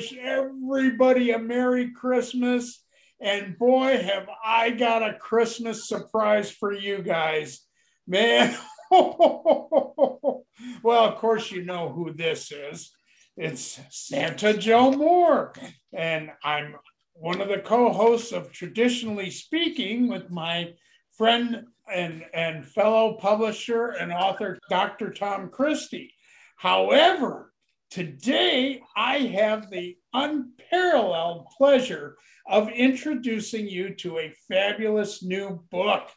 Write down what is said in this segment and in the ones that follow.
wish everybody a Merry Christmas. And boy, have I got a Christmas surprise for you guys. Man. well, of course, you know who this is. It's Santa Joe Moore. And I'm one of the co hosts of Traditionally Speaking with my friend and, and fellow publisher and author, Dr. Tom Christie. However, today I have the unparalleled pleasure of introducing you to a fabulous new book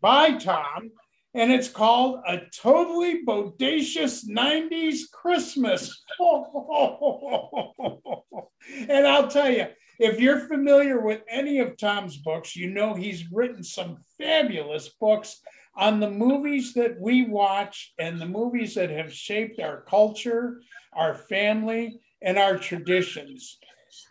by Tom, and it's called A Totally Bodacious 90s Christmas. and I'll tell you, if you're familiar with any of Tom's books, you know he's written some fabulous books on the movies that we watch and the movies that have shaped our culture, our family, and our traditions.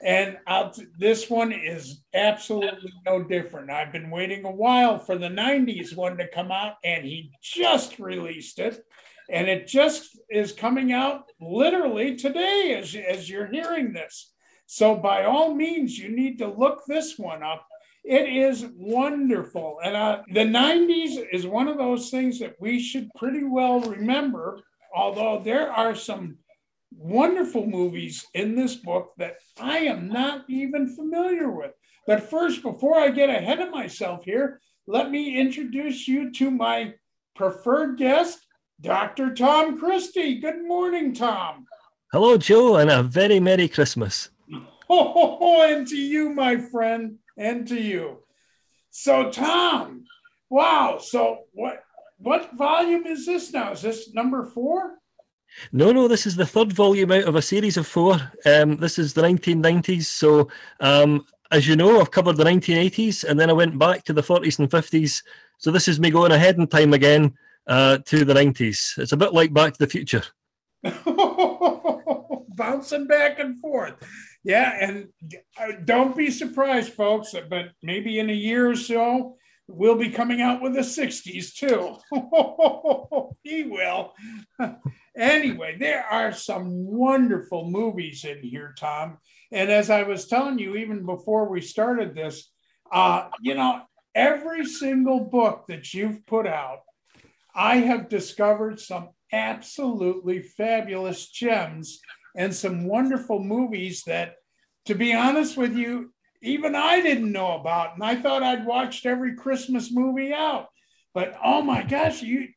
And I'll, this one is absolutely no different. I've been waiting a while for the 90s one to come out, and he just released it. And it just is coming out literally today as, as you're hearing this. So, by all means, you need to look this one up. It is wonderful. And uh, the 90s is one of those things that we should pretty well remember, although there are some wonderful movies in this book that I am not even familiar with. But first, before I get ahead of myself here, let me introduce you to my preferred guest, Dr. Tom Christie. Good morning, Tom. Hello, Joe, and a very Merry Christmas. Oh, and to you, my friend, and to you. So, Tom, wow. So, what what volume is this now? Is this number four? No, no, this is the third volume out of a series of four. Um, this is the 1990s. So, um, as you know, I've covered the 1980s and then I went back to the 40s and 50s. So, this is me going ahead in time again uh, to the 90s. It's a bit like Back to the Future. Bouncing back and forth. Yeah. And uh, don't be surprised, folks, but maybe in a year or so, we'll be coming out with the 60s too. he will. anyway, there are some wonderful movies in here, Tom. And as I was telling you, even before we started this, uh, you know, every single book that you've put out, I have discovered some absolutely fabulous gems and some wonderful movies that, to be honest with you, even I didn't know about. And I thought I'd watched every Christmas movie out. But oh my gosh, you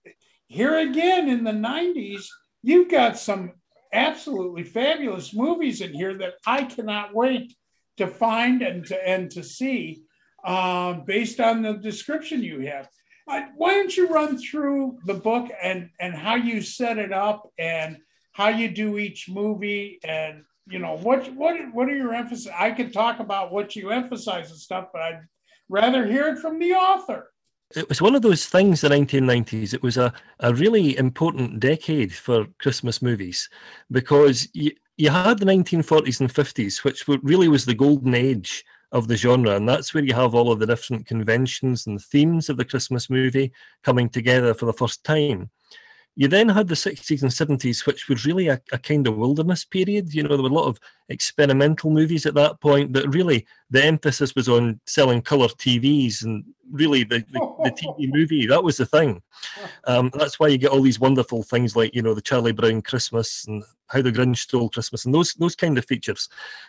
here again in the 90s, you've got some absolutely fabulous movies in here that I cannot wait to find and to and to see uh, based on the description you have. Uh, why don't you run through the book and and how you set it up and how you do each movie and you know what what what are your emphasis i could talk about what you emphasize and stuff but i'd rather hear it from the author. It was one of those things the 1990s it was a, a really important decade for christmas movies because you, you had the 1940s and 50s which really was the golden age of the genre and that's where you have all of the different conventions and themes of the christmas movie coming together for the first time you then had the 60s and 70s, which was really a, a, kind of wilderness period. You know, there were a lot of experimental movies at that point, but really the emphasis was on selling color TVs and really the, the, the TV movie. That was the thing. Um, that's why you get all these wonderful things like, you know, the Charlie Brown Christmas and How the Grinch Stole Christmas and those, those kind of features.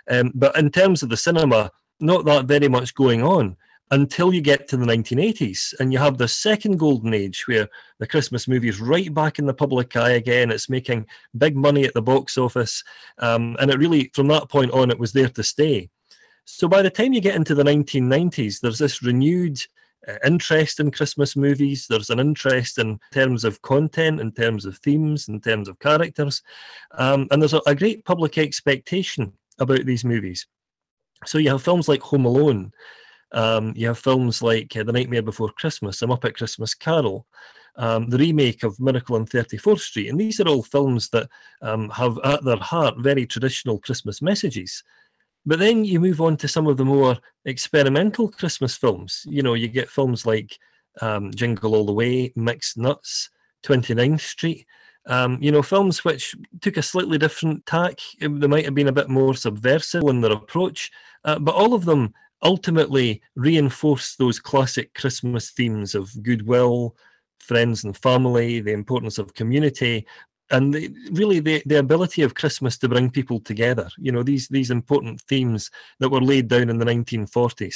Um, but in terms of the cinema, not that very much going on until you get to the 1980s and you have the second golden age where the christmas movie is right back in the public eye again. It's making big money at the box office um, and it really from that point on it was there to stay. So by the time you get into the 1990s there's this renewed uh, interest in christmas movies. There's an interest in terms of content in terms of themes in terms of characters um, and there's a, a great public expectation about these movies. So you have films like home alone um, you have films like uh, The Nightmare Before Christmas, A Muppet Christmas Carol, um, the remake of Miracle on 34th Street. And these are all films that um, have at their heart very traditional Christmas messages. But then you move on to some of the more experimental Christmas films. You know, you get films like um, Jingle All the Way, Mixed Nuts, 29th Street. Um, you know, films which took a slightly different tack. They might have been a bit more subversive in their approach, uh, but all of them ultimately reinforce those classic Christmas themes of goodwill, friends and family, the importance of community, and the, really the, the ability of Christmas to bring people together. You know, these these important themes that were laid down in the 1940s.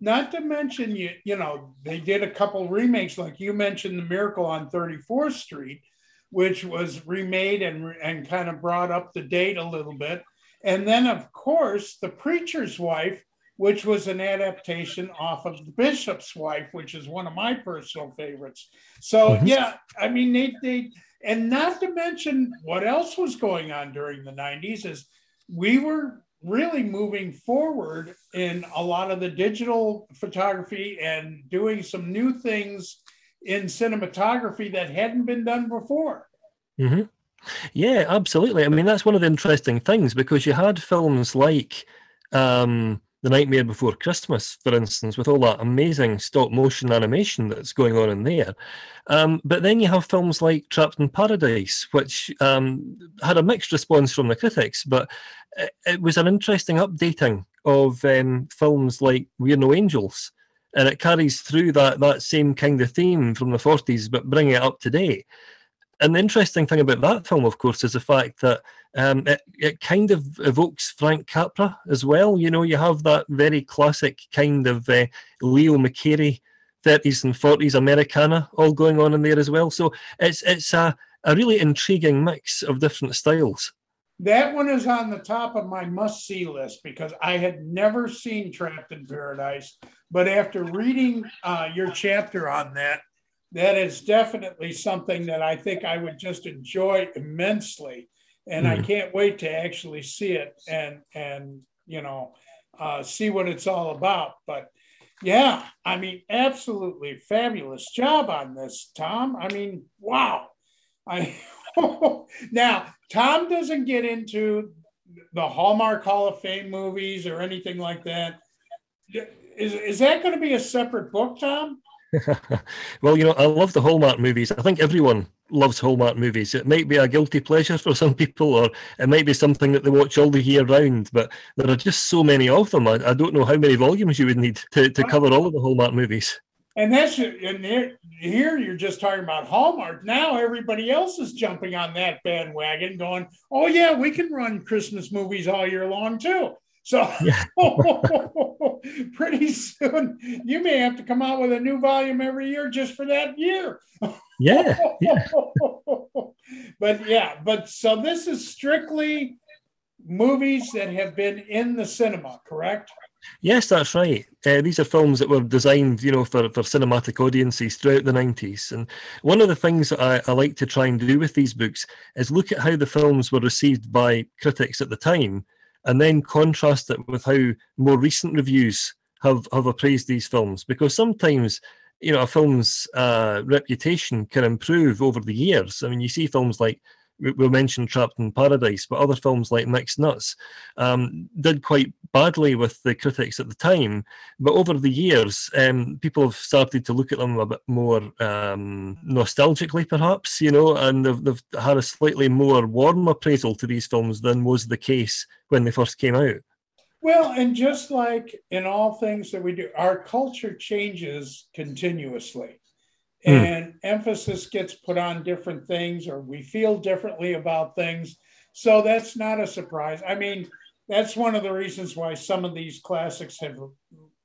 Not to mention, you you know, they did a couple remakes, like you mentioned, The Miracle on 34th Street, which was remade and and kind of brought up the date a little bit. And then, of course, The Preacher's Wife, which was an adaptation off of The Bishop's Wife, which is one of my personal favorites. So, mm-hmm. yeah, I mean, they, they, and not to mention what else was going on during the 90s is we were really moving forward in a lot of the digital photography and doing some new things in cinematography that hadn't been done before. Mm-hmm. Yeah, absolutely. I mean, that's one of the interesting things because you had films like um, The Nightmare Before Christmas, for instance, with all that amazing stop motion animation that's going on in there. Um, but then you have films like Trapped in Paradise, which um, had a mixed response from the critics, but it, was an interesting updating of um, films like We're No Angels. And it carries through that, that same kind of theme from the 40s, but bringing it up to date. And the interesting thing about that film, of course, is the fact that um, it, it kind of evokes Frank Capra as well. You know, you have that very classic kind of uh, Leo McCarey 30s and 40s Americana all going on in there as well. So it's it's a, a really intriguing mix of different styles. That one is on the top of my must see list because I had never seen Trapped in Paradise. But after reading uh, your chapter on that, that is definitely something that I think I would just enjoy immensely. And mm. I hmm. can't wait to actually see it and, and you know, uh, see what it's all about. But yeah, I mean, absolutely fabulous job on this, Tom. I mean, wow. I now Tom doesn't get into the Hallmark Hall of Fame movies or anything like that. Is, is that going to be a separate book, Tom? well, you know, I love the Hallmark movies. I think everyone loves Hallmark movies. It might be a guilty pleasure for some people, or it might be something that they watch all the year round. But there are just so many of them. I, I don't know how many volumes you would need to, to cover all of the Hallmark movies. And that's and here, here you're just talking about Hallmark. Now everybody else is jumping on that bandwagon, going, "Oh yeah, we can run Christmas movies all year long too." So yeah. pretty soon you may have to come out with a new volume every year just for that year. Yeah. yeah. but yeah, but so this is strictly movies that have been in the cinema, correct? Yes, that's right. Uh, these are films that were designed, you know, for, for cinematic audiences throughout the 90s. And one of the things that I, I like to try and do with these books is look at how the films were received by critics at the time and then contrast it with how more recent reviews have, have appraised these films. Because sometimes, you know, a film's uh, reputation can improve over the years. I mean, you see films like we mentioned Trapped in Paradise, but other films like Mixed Nuts um, did quite badly with the critics at the time. But over the years, um, people have started to look at them a bit more um, nostalgically, perhaps, you know, and they've, they've had a slightly more warm appraisal to these films than was the case when they first came out. Well, and just like in all things that we do, our culture changes continuously. Hmm. and emphasis gets put on different things or we feel differently about things. So that's not a surprise. I mean, that's one of the reasons why some of these classics have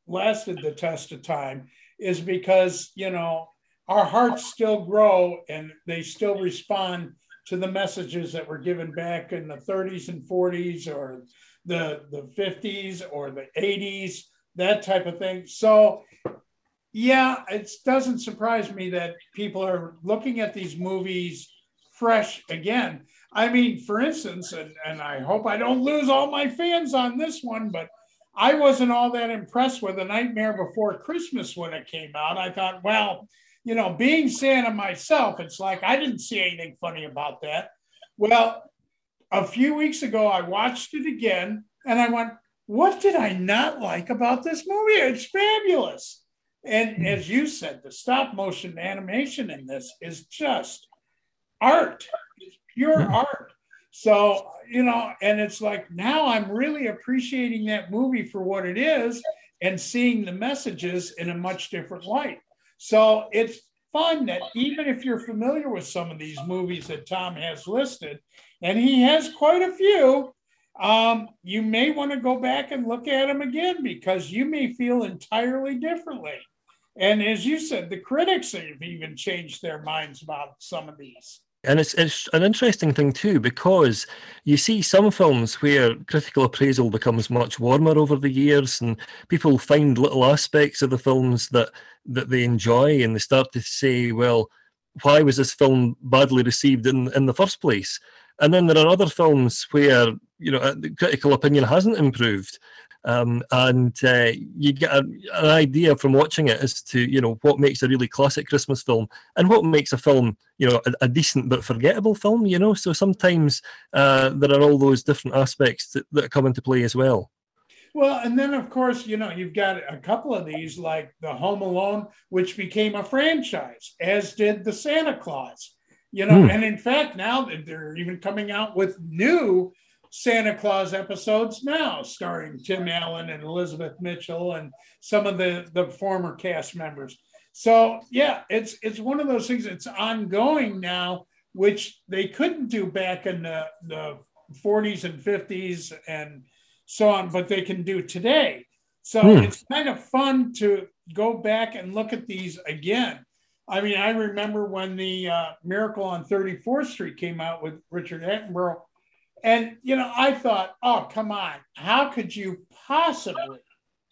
lasted the test of time is because, you know, our hearts still grow and they still respond to the messages that were given back in the 30s and 40s or the, the 50s or the 80s, that type of thing. So yeah, it doesn't surprise me that people are looking at these movies fresh again. I mean, for instance, and, and I hope I don't lose all my fans on this one, but I wasn't all that impressed with A Nightmare Before Christmas when it came out. I thought, well, you know, being Santa myself, it's like I didn't see anything funny about that. Well, a few weeks ago, I watched it again and I went, what did I not like about this movie? It's fabulous. And hmm. as you said, the stop motion animation in this is just art. You're mm. art. So, you know, and it's like now I'm really appreciating that movie for what it is and seeing the messages in a much different light. So it's fun that even if you're familiar with some of these movies that Tom has listed, and he has quite a few, um, you may want to go back and look at them again because you may feel entirely differently. And as you said, the critics have even changed their minds about some of these. And it's, it's an interesting thing too, because you see some films where critical appraisal becomes much warmer over the years, and people find little aspects of the films that, that they enjoy, and they start to say, well, why was this film badly received in, in the first place? And then there are other films where you know the critical opinion hasn't improved, um, and uh, you get a, an idea from watching it as to you know what makes a really classic Christmas film and what makes a film you know a, a decent but forgettable film. You know, so sometimes uh, there are all those different aspects that, that come into play as well. Well, and then of course, you know, you've got a couple of these like the Home Alone, which became a franchise, as did the Santa Claus you know mm. and in fact now they're even coming out with new santa claus episodes now starring tim allen and elizabeth mitchell and some of the the former cast members so yeah it's it's one of those things it's ongoing now which they couldn't do back in the, the 40s and 50s and so on but they can do today so mm. it's kind of fun to go back and look at these again I mean, I remember when the uh, Miracle on 34th Street came out with Richard Attenborough. And, you know, I thought, oh, come on. How could you possibly,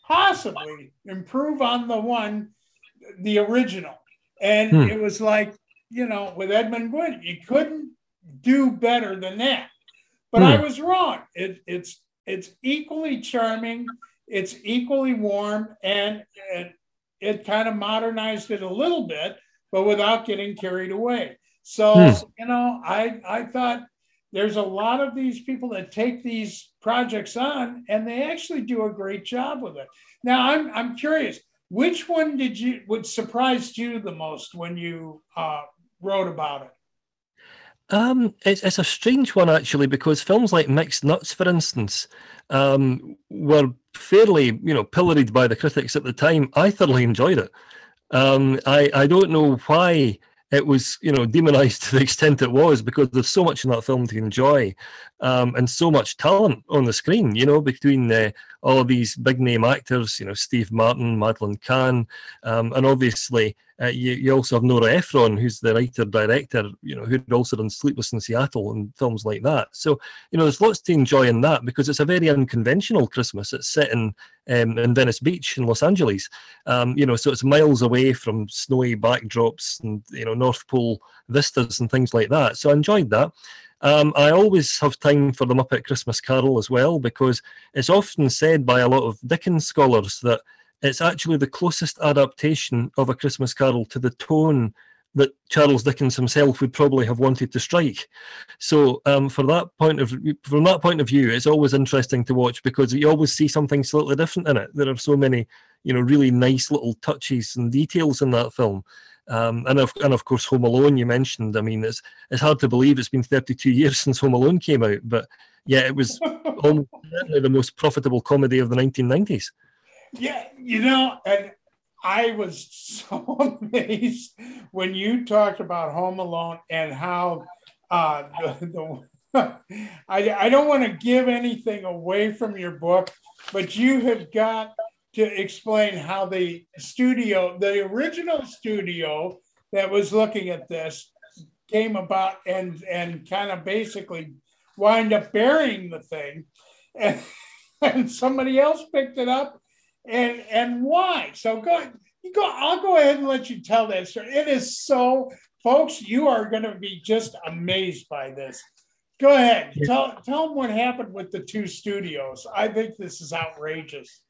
possibly improve on the one, the original? And hmm. it was like, you know, with Edmund Gwenn, you couldn't do better than that. But hmm. I was wrong. It, it's it's equally charming, it's equally warm, and it, it kind of modernized it a little bit but without getting carried away. So, hmm. you know, I, I thought there's a lot of these people that take these projects on and they actually do a great job with it. Now, I'm, I'm curious, which one did you, would surprised you the most when you uh, wrote about it? Um, it's, it's a strange one actually because films like Mixed Nuts, for instance, um, were fairly you know pilloried by the critics at the time. I thoroughly enjoyed it. Um, I I don't know why it was you know demonized to the extent it was because there's so much in that film to enjoy um, and so much talent on the screen you know between uh, all of these big name actors you know steve martin madeline kahn um, and obviously uh, you, you also have nora ephron who's the writer director you know who'd also done sleepless in seattle and films like that so you know there's lots to enjoy in that because it's a very unconventional christmas it's set in um, in venice beach in los angeles um, you know so it's miles away from snowy backdrops and you know North Pole vistas and things like that. So I enjoyed that. Um, I always have time for the Muppet Christmas Carol as well because it's often said by a lot of Dickens scholars that it's actually the closest adaptation of a Christmas Carol to the tone that Charles Dickens himself would probably have wanted to strike. So, um, for that point of from that point of view, it's always interesting to watch because you always see something slightly different in it. There are so many, you know, really nice little touches and details in that film. Um, and of and of course, Home Alone you mentioned. I mean, it's it's hard to believe it's been 32 years since Home Alone came out, but yeah, it was almost the most profitable comedy of the 1990s. Yeah, you know, and I was so amazed when you talked about Home Alone and how uh, the, the I, I don't want to give anything away from your book, but you have got to explain how the studio, the original studio that was looking at this, came about and and kind of basically wind up burying the thing, and and somebody else picked it up, and and why? So go you go. I'll go ahead and let you tell that story. It is so, folks. You are going to be just amazed by this. Go ahead. Tell tell them what happened with the two studios. I think this is outrageous.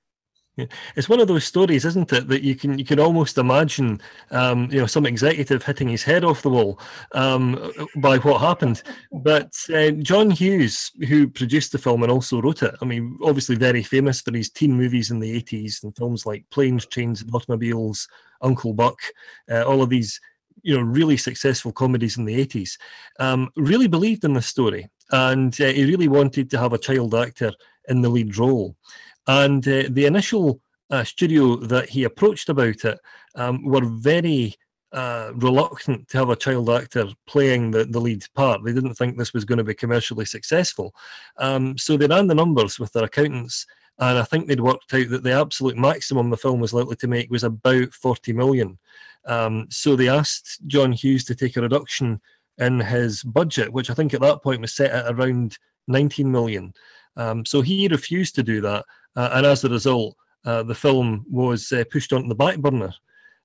It's one of those stories, isn't it, that you can you can almost imagine, um, you know, some executive hitting his head off the wall um, by what happened. But uh, John Hughes, who produced the film and also wrote it, I mean, obviously very famous for his teen movies in the eighties and films like Planes, Trains, and Automobiles, Uncle Buck, uh, all of these you know really successful comedies in the 80s, um, really believed in this story, and uh, he really wanted to have a child actor in the lead role. And uh, the initial uh, studio that he approached about it um, were very uh, reluctant to have a child actor playing the, the lead part. They didn't think this was going to be commercially successful. Um, so they ran the numbers with their accountants, and I think they'd worked out that the absolute maximum the film was likely to make was about 40 million. Um, so they asked John Hughes to take a reduction in his budget, which I think at that point was set at around 19 million. Um, so he refused to do that, and as a result, uh, the film was uh, pushed onto the back burner.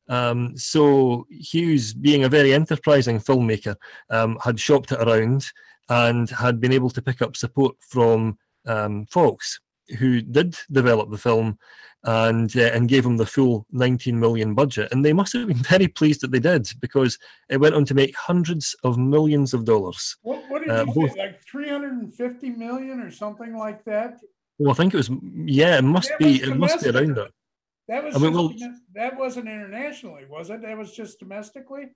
Um, so Hughes, being a very enterprising filmmaker, um, had shopped it around and had been able to pick up support from um, Fox, who did develop the film and uh, and gave him the full 19 million budget. And they must have been very pleased that they did because it went on to make hundreds of millions of dollars. What, what did uh, you both, say, like 350 million or something like that? Well, I think it was. Yeah, it must be. It must be around that. That was. I mean, well, that wasn't internationally, was it? That was just domestically.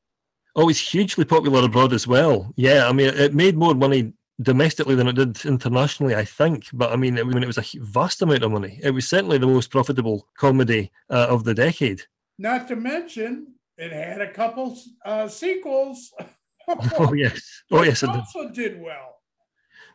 Oh, it's hugely popular abroad as well. Yeah, I mean, it made more money domestically than it did internationally, I think. But I mean, it, it was a vast amount of money. It was certainly the most profitable comedy uh, of the decade. Not to mention, it had a couple uh, sequels. oh yes, oh yes, it also did well.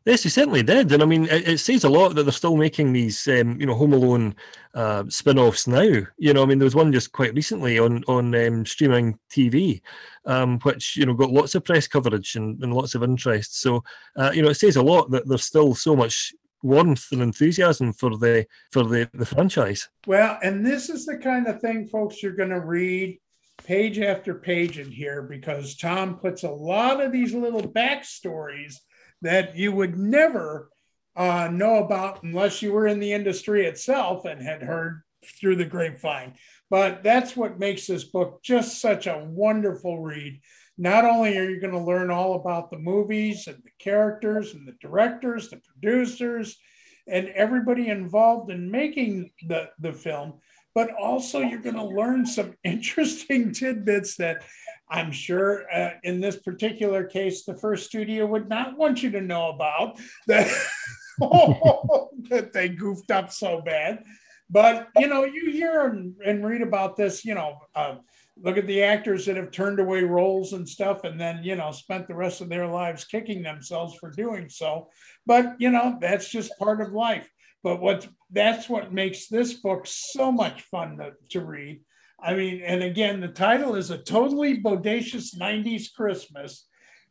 Yes, he certainly did, and I mean, it, it says a lot that they're still making these, um, you know, Home Alone uh, spin-offs now. You know, I mean, there was one just quite recently on on um, streaming TV, um, which you know got lots of press coverage and, and lots of interest. So, uh, you know, it says a lot that there's still so much warmth and enthusiasm for the for the the franchise. Well, and this is the kind of thing, folks, you're going to read page after page in here because Tom puts a lot of these little backstories that you would never uh, know about unless you were in the industry itself and had heard through the grapevine. But that's what makes this book just such a wonderful read. Not only are you going to learn all about the movies and the characters and the directors, the producers, and everybody involved in making the, the film, but also you're going to learn some interesting tidbits that I'm sure uh, in this particular case, the first studio would not want you to know about that, that they goofed up so bad. But, you know, you hear and, and read about this, you know, uh, look at the actors that have turned away roles and stuff and then, you know, spent the rest of their lives kicking themselves for doing so. But, you know, that's just part of life. But what that's what makes this book so much fun to, to read I mean, and again, the title is A Totally Bodacious 90s Christmas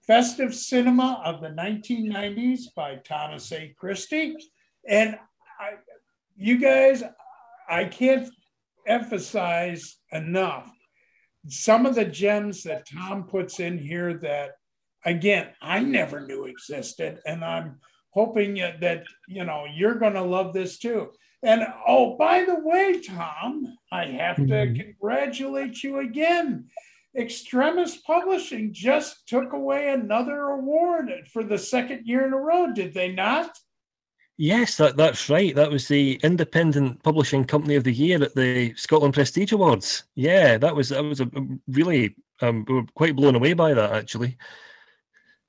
Festive Cinema of the 1990s by Thomas A. Christie. And I, you guys, I can't emphasize enough some of the gems that Tom puts in here that, again, I never knew existed. And I'm hoping that, you know, you're going to love this too. And oh, by the way, Tom, I have to mm-hmm. congratulate you again. Extremis Publishing just took away another award for the second year in a row, did they not? Yes, that, that's right. That was the Independent Publishing Company of the Year at the Scotland Prestige Awards. Yeah, that was that was a really um, we were quite blown away by that actually.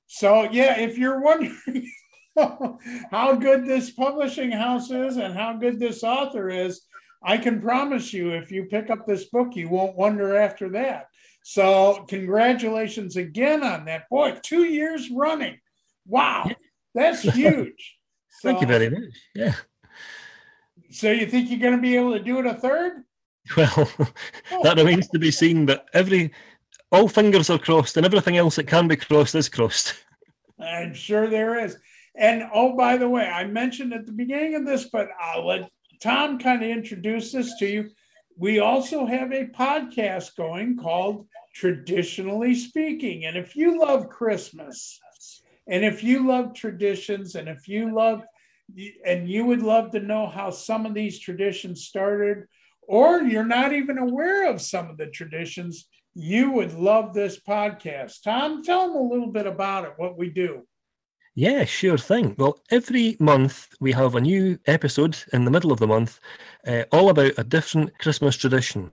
So yeah, if you're wondering how good this publishing house is and how good this author is, I can promise you, if you pick up this book, you won't wonder after that. So, congratulations again on that. Boy, two years running. Wow, that's huge. So, Thank you very much. Yeah. So, you think you're going to be able to do it a third? Well, that remains to be seen, but every all fingers are crossed and everything else that can be crossed is crossed. I'm sure there is. And oh, by the way, I mentioned at the beginning of this, but I'll let Tom kind of introduce this to you. We also have a podcast going called Traditionally Speaking. And if you love Christmas, and if you love traditions, and if you love, and you would love to know how some of these traditions started, or you're not even aware of some of the traditions, you would love this podcast. Tom, tell them a little bit about it, what we do. Yeah, sure thing. Well, every month we have a new episode in the middle of the month, uh, all about a different Christmas tradition.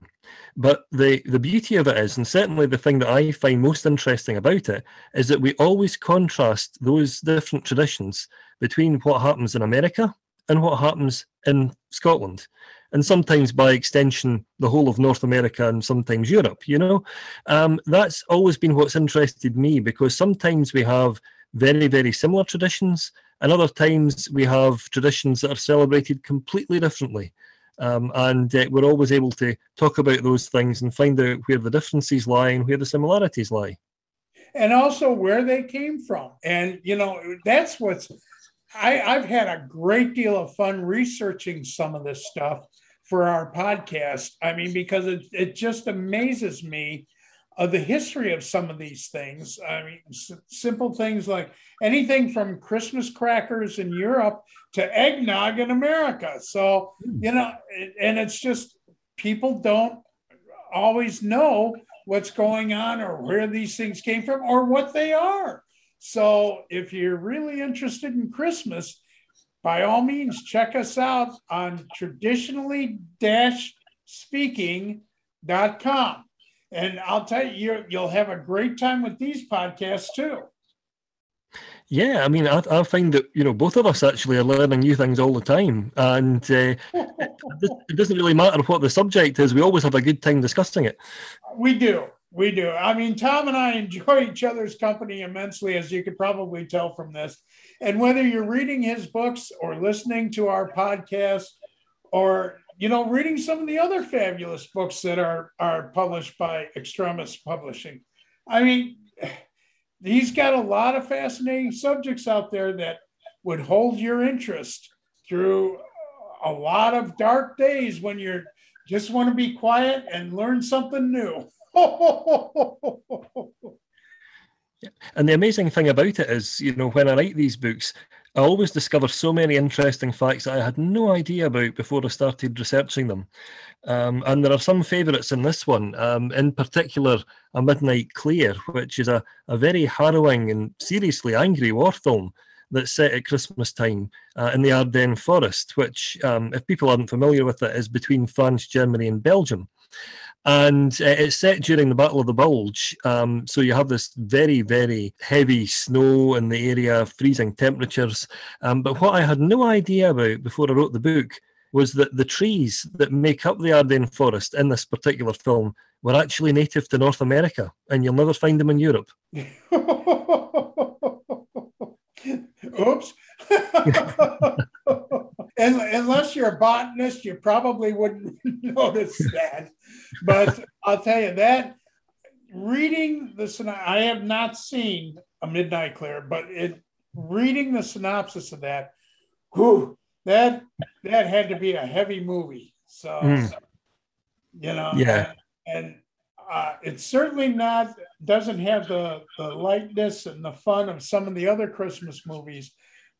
But the, the beauty of it is, and certainly the thing that I find most interesting about it, is that we always contrast those different traditions between what happens in America and what happens in Scotland. And sometimes, by extension, the whole of North America and sometimes Europe, you know. Um, that's always been what's interested me because sometimes we have very, very similar traditions, and other times we have traditions that are celebrated completely differently. Um, and uh, we're always able to talk about those things and find out where the differences lie and where the similarities lie. And also where they came from. And, you know, that's what's, I, I've had a great deal of fun researching some of this stuff for our podcast. I mean, because it, it just amazes me of the history of some of these things. I mean, s- simple things like anything from Christmas crackers in Europe to eggnog in America. So, hmm. you know, it, and it's just people don't always know what's going on or where these things came from or what they are. So, if you're really interested in Christmas, by all means, check us out on traditionally speaking.com. And I'll tell you, you'll have a great time with these podcasts too. Yeah, I mean, I, I find that you know both of us actually are learning new things all the time, and uh, it, it doesn't really matter what the subject is. We always have a good time discussing it. We do, we do. I mean, Tom and I enjoy each other's company immensely, as you could probably tell from this. And whether you're reading his books or listening to our podcast, or you know, reading some of the other fabulous books that are are published by Extremis Publishing, I mean he's got a lot of fascinating subjects out there that would hold your interest through a lot of dark days when you're just want to be quiet and learn something new. and the amazing thing about it is, you know, when I write these books, I always discover so many interesting facts that I had no idea about before I started researching them. Um, and there are some favourites in this one, um, in particular, A Midnight Clear, which is a, a very harrowing and seriously angry war film that's set at Christmas time uh, in the Ardennes forest, which, um, if people aren't familiar with it, is between France, Germany, and Belgium and uh, it's set during the Battle of the Bulge. Um, so you have this very, very heavy snow in the area, freezing temperatures. Um, but what I had no idea about before I wrote the book was that the trees that make up the Ardennes forest in this particular film were actually native to North America, and you'll never find them in Europe. Oops. and, unless you're a botanist, you probably wouldn't notice that. But I'll tell you that reading the I have not seen a Midnight Clear, but it reading the synopsis of that, whew, that that had to be a heavy movie. So mm. you know, yeah, and, and uh, it's certainly not doesn't have the the lightness and the fun of some of the other Christmas movies,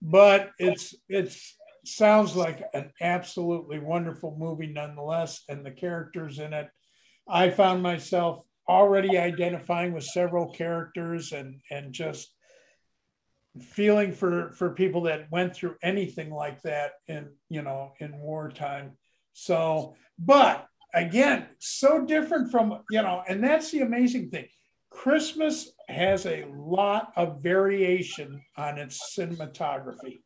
but it's it's sounds like an absolutely wonderful movie nonetheless, and the characters in it. I found myself already identifying with several characters and and just feeling for for people that went through anything like that in you know in wartime. So but again so different from you know and that's the amazing thing. Christmas has a lot of variation on its cinematography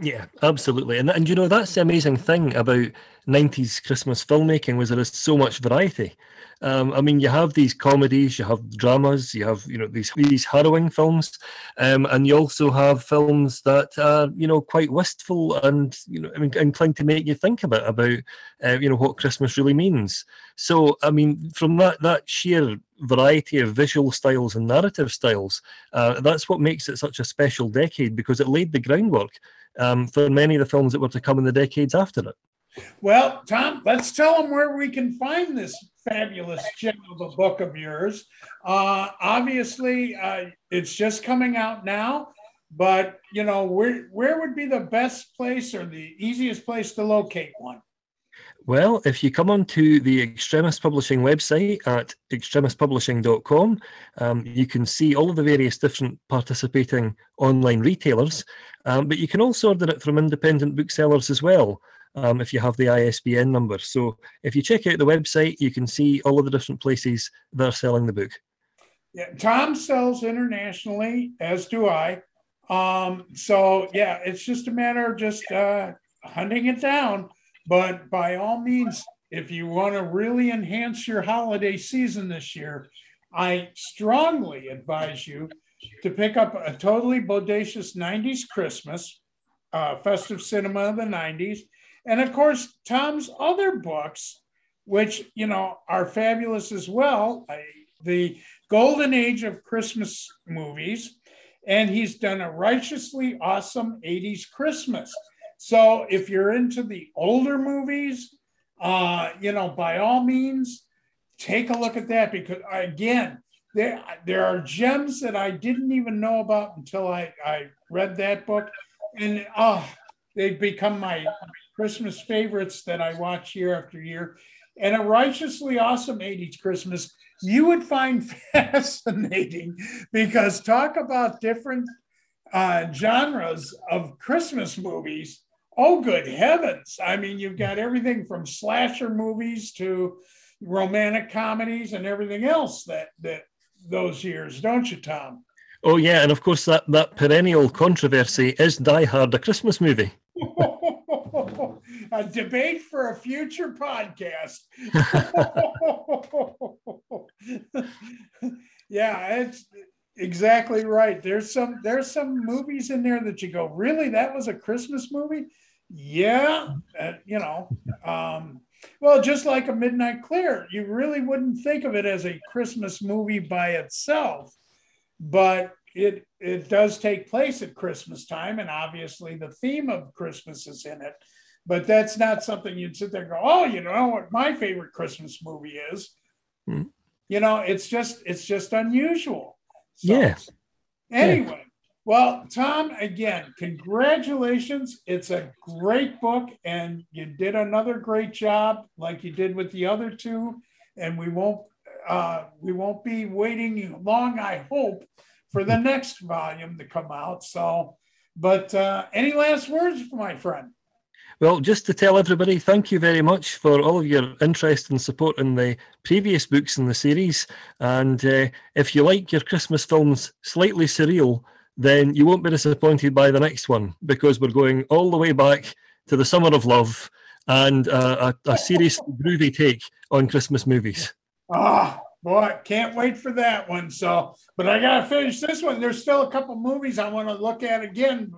yeah, absolutely, and and you know that's the amazing thing about '90s Christmas filmmaking was there is so much variety. Um, I mean, you have these comedies, you have dramas, you have you know these these harrowing films, um, and you also have films that are you know quite wistful and you know inclined to make you think about about uh, you know what Christmas really means. So I mean, from that that sheer variety of visual styles and narrative styles, uh, that's what makes it such a special decade because it laid the groundwork um, for many of the films that were to come in the decades after it. Well, Tom, let's tell them where we can find this fabulous gem of a book of yours. Uh, obviously, uh, it's just coming out now, but you know, where where would be the best place or the easiest place to locate one? Well, if you come onto the Extremis Publishing website at extremispublishing.com, um, you can see all of the various different participating online retailers, um, but you can also order it from independent booksellers as well. um, if you have the ISBN number. So if you check out the website, you can see all of the different places that are selling the book. Yeah, Tom sells internationally, as do I. Um, so yeah, it's just a matter of just uh, hunting it down. But by all means, if you want to really enhance your holiday season this year, I strongly advise you to pick up a totally bodacious 90s Christmas, uh, festive cinema of the 90s. And of course, Tom's other books, which, you know, are fabulous as well. I, the golden age of Christmas movies. And he's done a righteously awesome 80s Christmas. So if you're into the older movies, uh, you know, by all means, take a look at that because again, there, there are gems that I didn't even know about until I, I read that book. And oh, they've become my Christmas favorites that I watch year after year. And a righteously awesome 80s Christmas, you would find fascinating because talk about different uh, genres of Christmas movies Oh, good heavens. I mean, you've got everything from slasher movies to romantic comedies and everything else that, that those years, don't you, Tom? Oh, yeah. And of course, that, that perennial controversy is Die Hard a Christmas movie? a debate for a future podcast. yeah, it's exactly right. There's some there's some movies in there that you go, really? That was a Christmas movie? Yeah, uh, you know, um, well, just like a Midnight Clear, you really wouldn't think of it as a Christmas movie by itself, but it it does take place at Christmas time, and obviously the theme of Christmas is in it. But that's not something you'd sit there and go, oh, you know what my favorite Christmas movie is. Mm. You know, it's just it's just unusual. So, yes. Anyway, well, Tom, again, congratulations. It's a great book, and you did another great job, like you did with the other two. And we won't uh, we won't be waiting long, I hope, for the next volume to come out. So, but uh, any last words, my friend? Well, just to tell everybody, thank you very much for all of your interest and support in the previous books in the series. And uh, if you like your Christmas films slightly surreal, then you won't be disappointed by the next one because we're going all the way back to the summer of love and uh, a, a serious groovy take on Christmas movies. Ah, oh, boy, can't wait for that one. So, but I got to finish this one. There's still a couple movies I want to look at again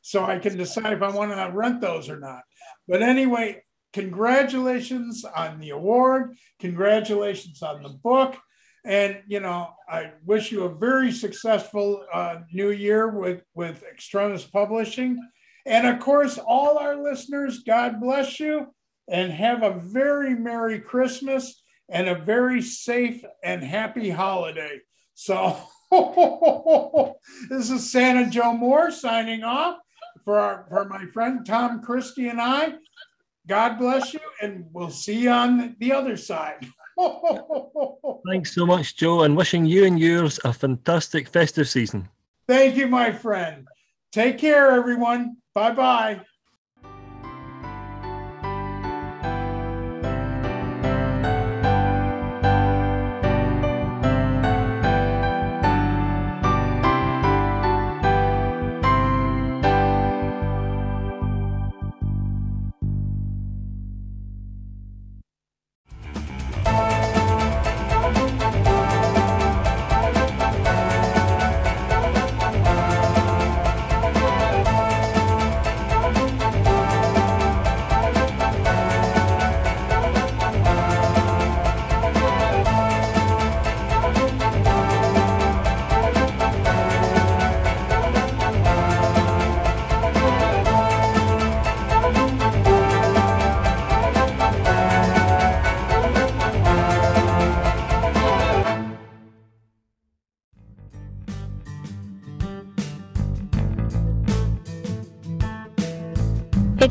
so I can decide if I want to rent those or not. But anyway, congratulations on the award. Congratulations on the book. And you know, I wish you a very successful uh, new year with with Extremis Publishing, and of course, all our listeners. God bless you, and have a very merry Christmas and a very safe and happy holiday. So, this is Santa Joe Moore signing off for our for my friend Tom Christie and I. God bless you, and we'll see you on the other side. Thanks so much, Joe, and wishing you and yours a fantastic festive season. Thank you, my friend. Take care, everyone. Bye bye.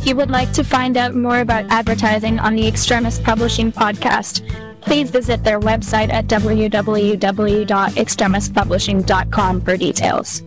If you would like to find out more about advertising on the Extremis Publishing podcast, please visit their website at www.extremispublishing.com for details.